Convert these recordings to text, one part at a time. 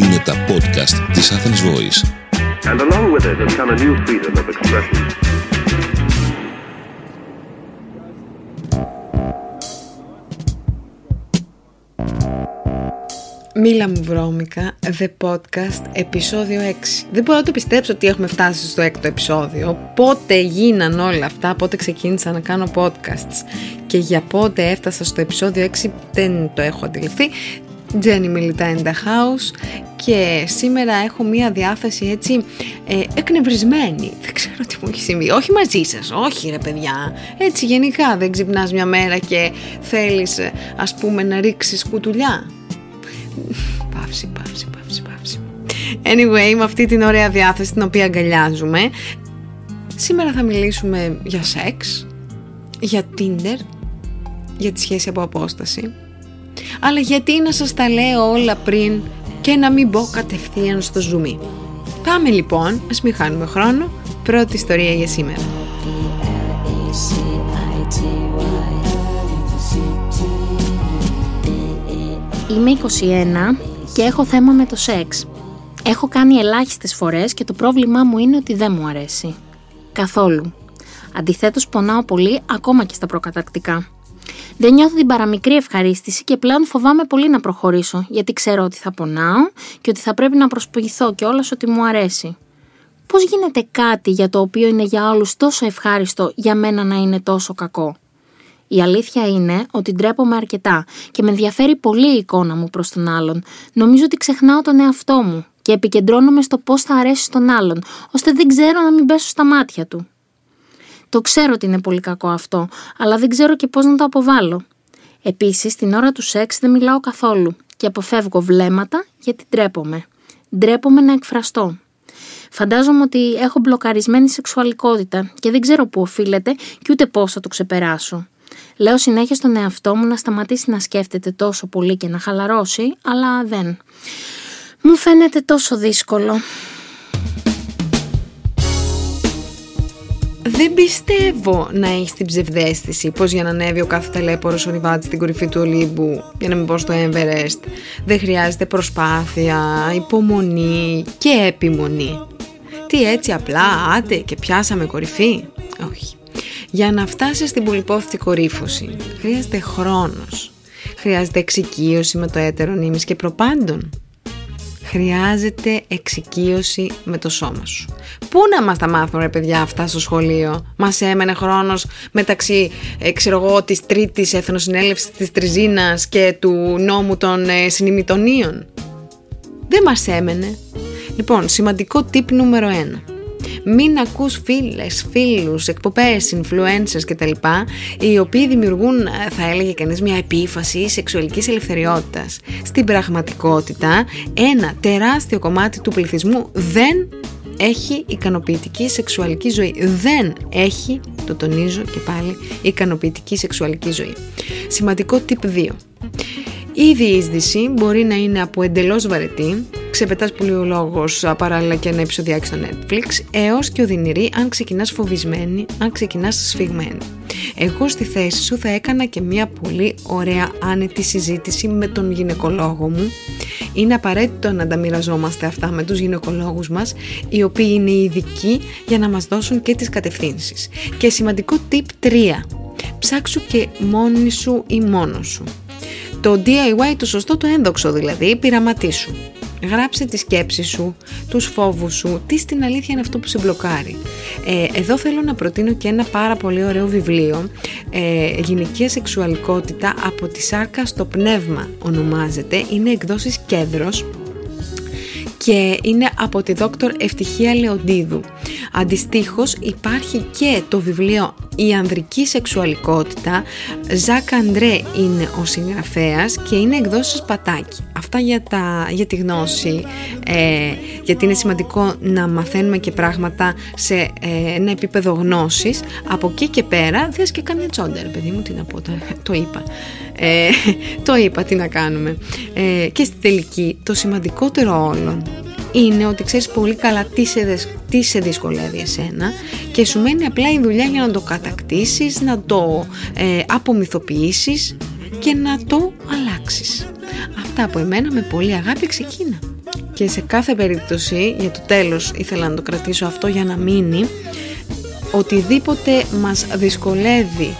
Είναι τα podcast της Athens Voice. And along with it has come a new freedom of expression. Μίλα μου βρώμικα, The Podcast, επεισόδιο 6. Δεν μπορώ να το πιστέψω ότι έχουμε φτάσει στο έκτο επεισόδιο. Πότε γίναν όλα αυτά, πότε ξεκίνησα να κάνω podcasts και για πότε έφτασα στο επεισόδιο 6 δεν το έχω αντιληφθεί. Jenny Μιλιτά in the house και σήμερα έχω μία διάθεση έτσι ε, εκνευρισμένη. Δεν ξέρω τι μου έχει συμβεί. Όχι μαζί σας, όχι ρε παιδιά. Έτσι γενικά δεν ξυπνάς μια μέρα και θέλεις ε, ας πούμε να ρίξεις κουτουλιά. Παύση, παύση, παύση, παύση. Anyway, με αυτή την ωραία διάθεση την οποία αγκαλιάζουμε, σήμερα θα μιλήσουμε για σεξ, για Tinder, για τη σχέση από απόσταση. Αλλά γιατί να σας τα λέω όλα πριν και να μην μπω κατευθείαν στο ζουμί; Πάμε λοιπόν, ας μην χάνουμε χρόνο, πρώτη ιστορία για σήμερα. Είμαι 21 και έχω θέμα με το σεξ. Έχω κάνει ελάχιστες φορές και το πρόβλημά μου είναι ότι δεν μου αρέσει. Καθόλου. Αντιθέτως πονάω πολύ ακόμα και στα προκατακτικά. Δεν νιώθω την παραμικρή ευχαρίστηση και πλέον φοβάμαι πολύ να προχωρήσω γιατί ξέρω ότι θα πονάω και ότι θα πρέπει να προσποιηθώ και όλος ότι μου αρέσει. Πώς γίνεται κάτι για το οποίο είναι για όλους τόσο ευχάριστο για μένα να είναι τόσο κακό; Η αλήθεια είναι ότι ντρέπομαι αρκετά και με ενδιαφέρει πολύ η εικόνα μου προς τον άλλον. Νομίζω ότι ξεχνάω τον εαυτό μου και επικεντρώνομαι στο πώς θα αρέσει στον άλλον, ώστε δεν ξέρω να μην πέσω στα μάτια του. Το ξέρω ότι είναι πολύ κακό αυτό, αλλά δεν ξέρω και πώς να το αποβάλω. Επίσης, την ώρα του σεξ δεν μιλάω καθόλου και αποφεύγω βλέμματα γιατί ντρέπομαι. Ντρέπομαι να εκφραστώ. Φαντάζομαι ότι έχω μπλοκαρισμένη σεξουαλικότητα και δεν ξέρω πού οφείλεται και ούτε πώς θα το ξεπεράσω. Λέω συνέχεια στον εαυτό μου να σταματήσει να σκέφτεται τόσο πολύ και να χαλαρώσει, αλλά δεν. Μου φαίνεται τόσο δύσκολο. Δεν πιστεύω να έχεις την ψευδέστηση πως για να ανέβει ο κάθε ταλέπορος ορειβάτη στην κορυφή του Ολύμπου, για να μην πω στο Everest, δεν χρειάζεται προσπάθεια, υπομονή και επιμονή. Τι έτσι απλά, άντε και πιάσαμε κορυφή. Όχι. Για να φτάσεις στην πολυπόθητη κορύφωση χρειάζεται χρόνος. Χρειάζεται εξοικείωση με το έτερο νήμις και προπάντων. Χρειάζεται εξοικείωση με το σώμα σου. Πού να μας τα μάθουν ρε παιδιά αυτά στο σχολείο; Μας έμενε χρόνος μεταξύ, ε, ξέρω εγώ, της τρίτης εθνοσυνέλευσης της Τριζίνας και του νόμου των ε, συνημιτονίων. Δεν μας έμενε. Λοιπόν, σημαντικό tip νούμερο 1 μην ακούς φίλες, φίλους, εκπομπές, influencers κτλ. οι οποίοι δημιουργούν, θα έλεγε κανείς, μια επίφαση σεξουαλικής ελευθεριότητας. Στην πραγματικότητα, ένα τεράστιο κομμάτι του πληθυσμού δεν έχει εικανοποιητική σεξουαλική ζωή. Δεν έχει, το τονίζω και πάλι, ικανοποιητική σεξουαλική ζωή. Σημαντικό tip 2. Η διείσδυση μπορεί να είναι από εντελώς βαρετή, ξεπετάς πολύ ο λόγος παράλληλα και ένα επεισοδιάκι στο Netflix, έως και οδυνηρή αν ξεκινάς φοβισμένη, αν ξεκινάς σφιγμένη. Εγώ στη θέση σου θα έκανα και μια πολύ ωραία άνετη συζήτηση με τον γυναικολόγο μου. Είναι απαραίτητο να τα μοιραζόμαστε αυτά με τους γυναικολόγους μας, οι οποίοι είναι ειδικοί για να μας δώσουν και τις κατευθύνσεις. Και σημαντικό tip 3. Ψάξου και μόνη σου ή μόνος σου. Το DIY το σωστό, το ένδοξο δηλαδή, πειραματίσου. Γράψε τη σκέψη σου, τους φόβους σου, τι στην αλήθεια είναι αυτό που σε μπλοκάρει. Ε, εδώ θέλω να προτείνω και ένα πάρα πολύ ωραίο βιβλίο, ε, «Γυναικεία σεξουαλικότητα από τη σάρκα στο πνεύμα» ονομάζεται, είναι εκδόσεις κέντρος και είναι από τη δόκτωρ Ευτυχία Λεοντίδου. Αντιστοίχως υπάρχει και το βιβλίο «Η ανδρική σεξουαλικότητα». Ζακ Αντρέ είναι ο συγγραφέας και είναι εκδόσεις πατάκι. Αυτά για, τα, για τη γνώση, ε, γιατί είναι σημαντικό να μαθαίνουμε και πράγματα σε ε, ένα επίπεδο γνώσης. Από εκεί και πέρα, δες και κάμια τσόντα, παιδί μου, τι να πω, το, το είπα. Ε, το είπα, τι να κάνουμε. Ε, και στη τελική, το σημαντικότερο όλων είναι ότι ξέρεις πολύ καλά τι σε, τι σε δυσκολεύει εσένα και σου μένει απλά η δουλειά για να το κατακτήσεις, να το ε, απομυθοποιήσεις και να το αλλάξεις. Αυτά από εμένα με πολύ αγάπη ξεκίνα. και σε κάθε περίπτωση για το τέλος ήθελα να το κρατήσω αυτό για να μείνει οτιδήποτε μας δυσκολεύει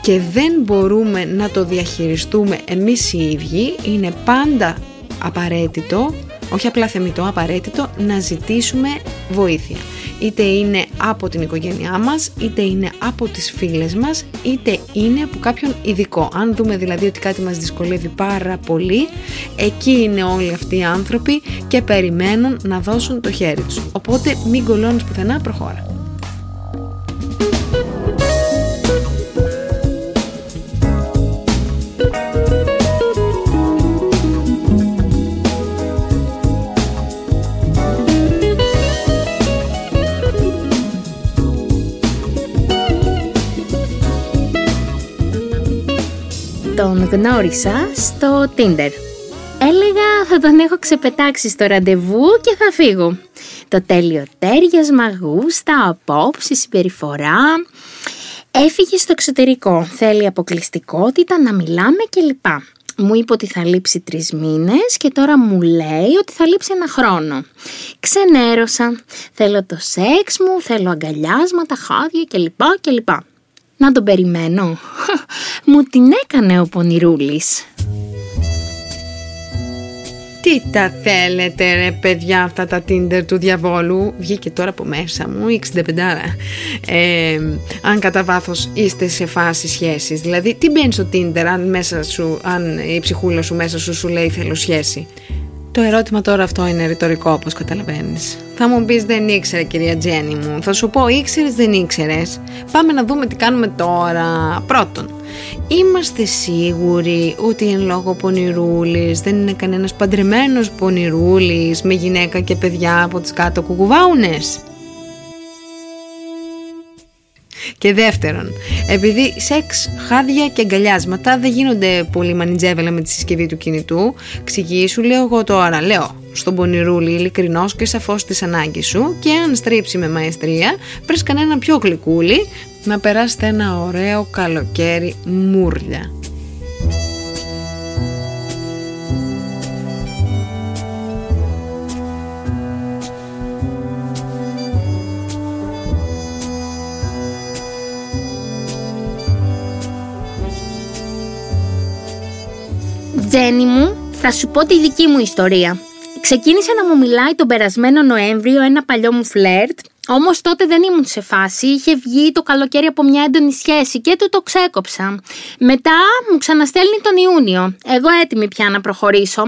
και δεν μπορούμε να το διαχειριστούμε εμείς οι ίδιοι είναι πάντα απαραίτητο όχι απλά θεμητό, απαραίτητο να ζητήσουμε βοήθεια. Είτε είναι από την οικογένειά μας, είτε είναι από τις φίλες μας, είτε είναι από κάποιον ειδικό. Αν δούμε δηλαδή ότι κάτι μας δυσκολεύει πάρα πολύ, εκεί είναι όλοι αυτοί οι άνθρωποι και περιμένουν να δώσουν το χέρι τους. Οπότε μην κολώνεις πουθενά, προχώρα. Γνώρισα στο Tinder. Έλεγα θα τον έχω ξεπετάξει στο ραντεβού και θα φύγω. Το τέλειο τέριασμα, γούστα, απόψη, συμπεριφορά. Έφυγε στο εξωτερικό, θέλει αποκλειστικότητα, να μιλάμε κλπ. Μου είπε ότι θα λείψει τρεις μήνες και τώρα μου λέει ότι θα λείψει ένα χρόνο. Ξενέρωσα. Θέλω το σεξ μου, θέλω αγκαλιάσματα, χάδια κλπ. κλπ. Να τον περιμένω. Μου την έκανε ο Πονηρούλης. Τι τα θέλετε ρε παιδιά αυτά τα Tinder του διαβόλου; Βγήκε τώρα από μέσα μου 65 ε, Αν κατά βάθος είστε σε φάση σχέσης Δηλαδή τι μπαίνεις στο Tinder αν, μέσα σου, αν η ψυχούλα σου μέσα σου σου λέει θέλω σχέση το ερώτημα τώρα αυτό είναι ρητορικό όπως καταλαβαίνεις. Θα μου πεις δεν ήξερε κυρία Τζένι μου. Θα σου πω ήξερες δεν ήξερες. Πάμε να δούμε τι κάνουμε τώρα. Πρώτον, είμαστε σίγουροι ότι εν λόγω πονηρούλης δεν είναι κανένας παντρεμένος πονηρούλης με γυναίκα και παιδιά από τις κάτω κουκουβάουνες; Και δεύτερον, επειδή σεξ, χάδια και αγκαλιάσματα δεν γίνονται πολύ μανιτζέβελα με τη συσκευή του κινητού, ξηγήσου λέω εγώ τώρα, λέω στον πονηρούλη ειλικρινός και σαφώς τις ανάγκες σου και αν στρίψει με μαεστρία, βρες κανένα πιο γλυκούλι να περάσετε ένα ωραίο καλοκαίρι μούρλια. Τζένι μου, θα σου πω τη δική μου ιστορία. Ξεκίνησε να μου μιλάει τον περασμένο Νοέμβριο ένα παλιό μου φλερτ, Όμως τότε δεν ήμουν σε φάση, είχε βγει το καλοκαίρι από μια έντονη σχέση και του το ξέκοψα. Μετά μου ξαναστέλνει τον Ιούνιο. Εγώ έτοιμη πια να προχωρήσω.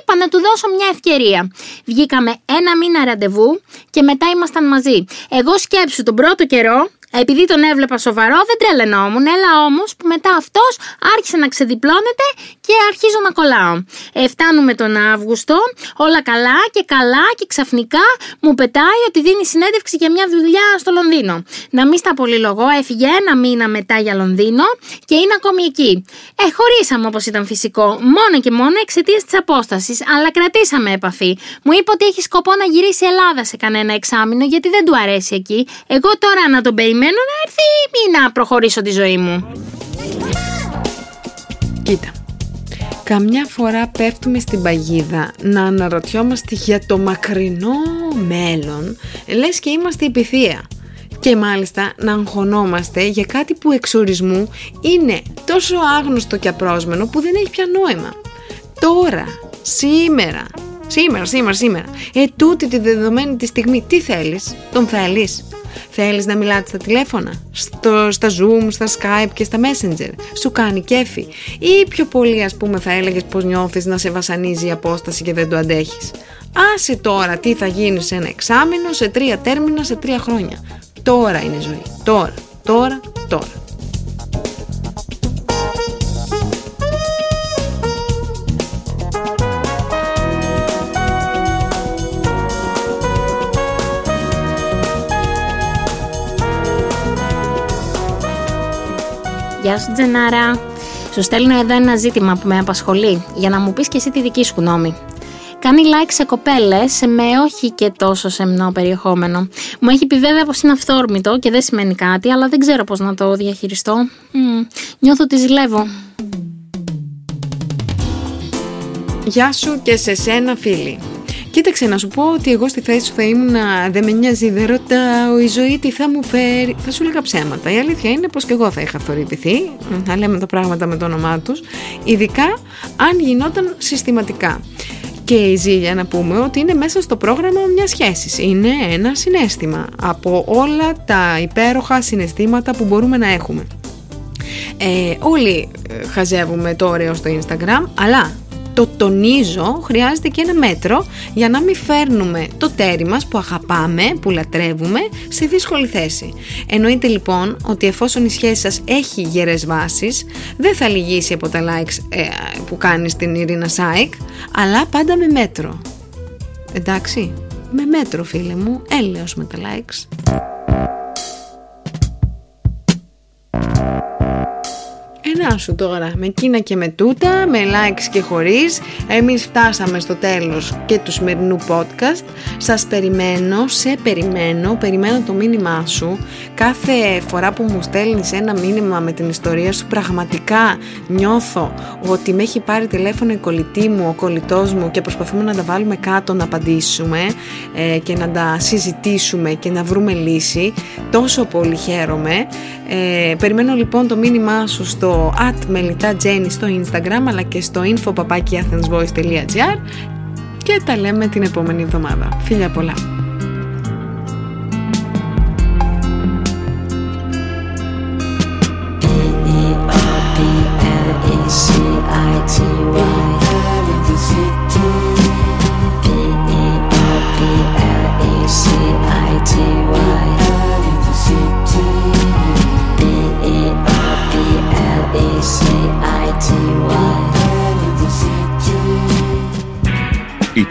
Είπα να του δώσω μια ευκαιρία. Βγήκαμε ένα μήνα ραντεβού και μετά ήμασταν μαζί. Εγώ σκέψου τον πρώτο καιρό επειδή τον έβλεπα σοβαρό, δεν τρελαινόμουν, έλα όμως που μετά αυτός άρχισε να ξεδιπλώνεται και αρχίζω να κολλάω. Ε, φτάνουμε τον Αύγουστο, όλα καλά και καλά και ξαφνικά μου πετάει ότι δίνει συνέντευξη για μια δουλειά στο Λονδίνο. Να μην στα πολυλογώ, έφυγε ένα μήνα μετά για Λονδίνο και είναι ακόμη εκεί. Ε, χωρίσαμε όπως ήταν φυσικό, μόνο και μόνο εξαιτίας της απόστασης, αλλά κρατήσαμε επαφή. Μου είπε ότι έχει σκοπό να γυρίσει Ελλάδα σε κανένα εξάμεινο γιατί δεν του αρέσει εκεί. Εγώ τώρα να τον περιμένω περιμένω να έρθει ή να προχωρήσω τη ζωή μου. Κοίτα, καμιά φορά πέφτουμε στην παγίδα να αναρωτιόμαστε για το μακρινό μέλλον, λες και είμαστε υπηθεία. Και μάλιστα να αγχωνόμαστε για κάτι που εξορισμού είναι τόσο άγνωστο και απρόσμενο που δεν έχει πια νόημα. Τώρα, σήμερα, σήμερα, σήμερα, σήμερα, ε, τούτη τη δεδομένη τη στιγμή, τι θέλεις, τον θέλεις, Θέλεις να μιλάτε στα τηλέφωνα, στο, στα Zoom, στα Skype και στα Messenger; Σου κάνει κέφι; Ή πιο πολύ ας πούμε θα έλεγες πως νιώθεις να σε βασανίζει η απόσταση και δεν το αντέχεις; Άσε τώρα τι θα γίνει σε ένα εξάμεινο, σε τρία τέρμινα, σε τρία χρόνια. Τώρα είναι η ζωή. Τώρα, τώρα, τώρα. Γεια σου Τζενάρα. Σου στέλνω εδώ ένα ζήτημα που με απασχολεί για να μου πεις και εσύ τη δική σου γνώμη. Κάνει like σε κοπέλες με όχι και τόσο σεμνό περιεχόμενο. Μου έχει πει βέβαια πως είναι αυθόρμητο και δεν σημαίνει κάτι, αλλά δεν ξέρω πώ να το διαχειριστώ. νιώθω ότι ζηλεύω. Γεια σου και σε σένα φίλη. Κοίταξε να σου πω ότι εγώ στη θέση σου θα ήμουν δεν με νοιάζει, δεν ρωτάω η ζωή τι θα μου φέρει. Θα σου έλεγα ψέματα. Η αλήθεια είναι πως και εγώ θα είχα αυτορυπηθεί, θα λέμε τα πράγματα με το όνομά τους, ειδικά αν γινόταν συστηματικά. Και η ζήλια να πούμε ότι είναι μέσα στο πρόγραμμα μιας σχέσης. Είναι ένα συνέστημα από όλα τα υπέροχα συναισθήματα που μπορούμε να έχουμε. Ε, όλοι ε, χαζεύουμε το ωραίο στο Instagram, αλλά το τονίζω, χρειάζεται και ένα μέτρο για να μην φέρνουμε το τέρι μας που αγαπάμε, που λατρεύουμε, σε δύσκολη θέση. Εννοείται λοιπόν ότι εφόσον η σχέση σας έχει γερές βάσεις, δεν θα λυγίσει από τα likes ε, που κάνεις στην Ειρήνα Σάικ, αλλά πάντα με μέτρο. Εντάξει, με μέτρο φίλε μου, έλεος με τα likes. Σου τώρα, με εκείνα και με τούτα, με likes και χωρίς, εμείς φτάσαμε στο τέλος και του σημερινού podcast. Σας περιμένω, σε περιμένω, περιμένω το μήνυμά σου. Κάθε φορά που μου στέλνεις ένα μήνυμα με την ιστορία σου, πραγματικά νιώθω ότι με έχει πάρει τηλέφωνο η κολλητή μου, ο κολλητός μου και προσπαθούμε να τα βάλουμε κάτω να απαντήσουμε ε, και να τα συζητήσουμε και να βρούμε λύση. Τόσο πολύ χαίρομαι. Ε, περιμένω λοιπόν το μήνυμά σου στο at Melita Jenny στο Instagram αλλά και στο info.athensvoice.gr και τα λέμε την επόμενη εβδομάδα. Φίλια πολλά!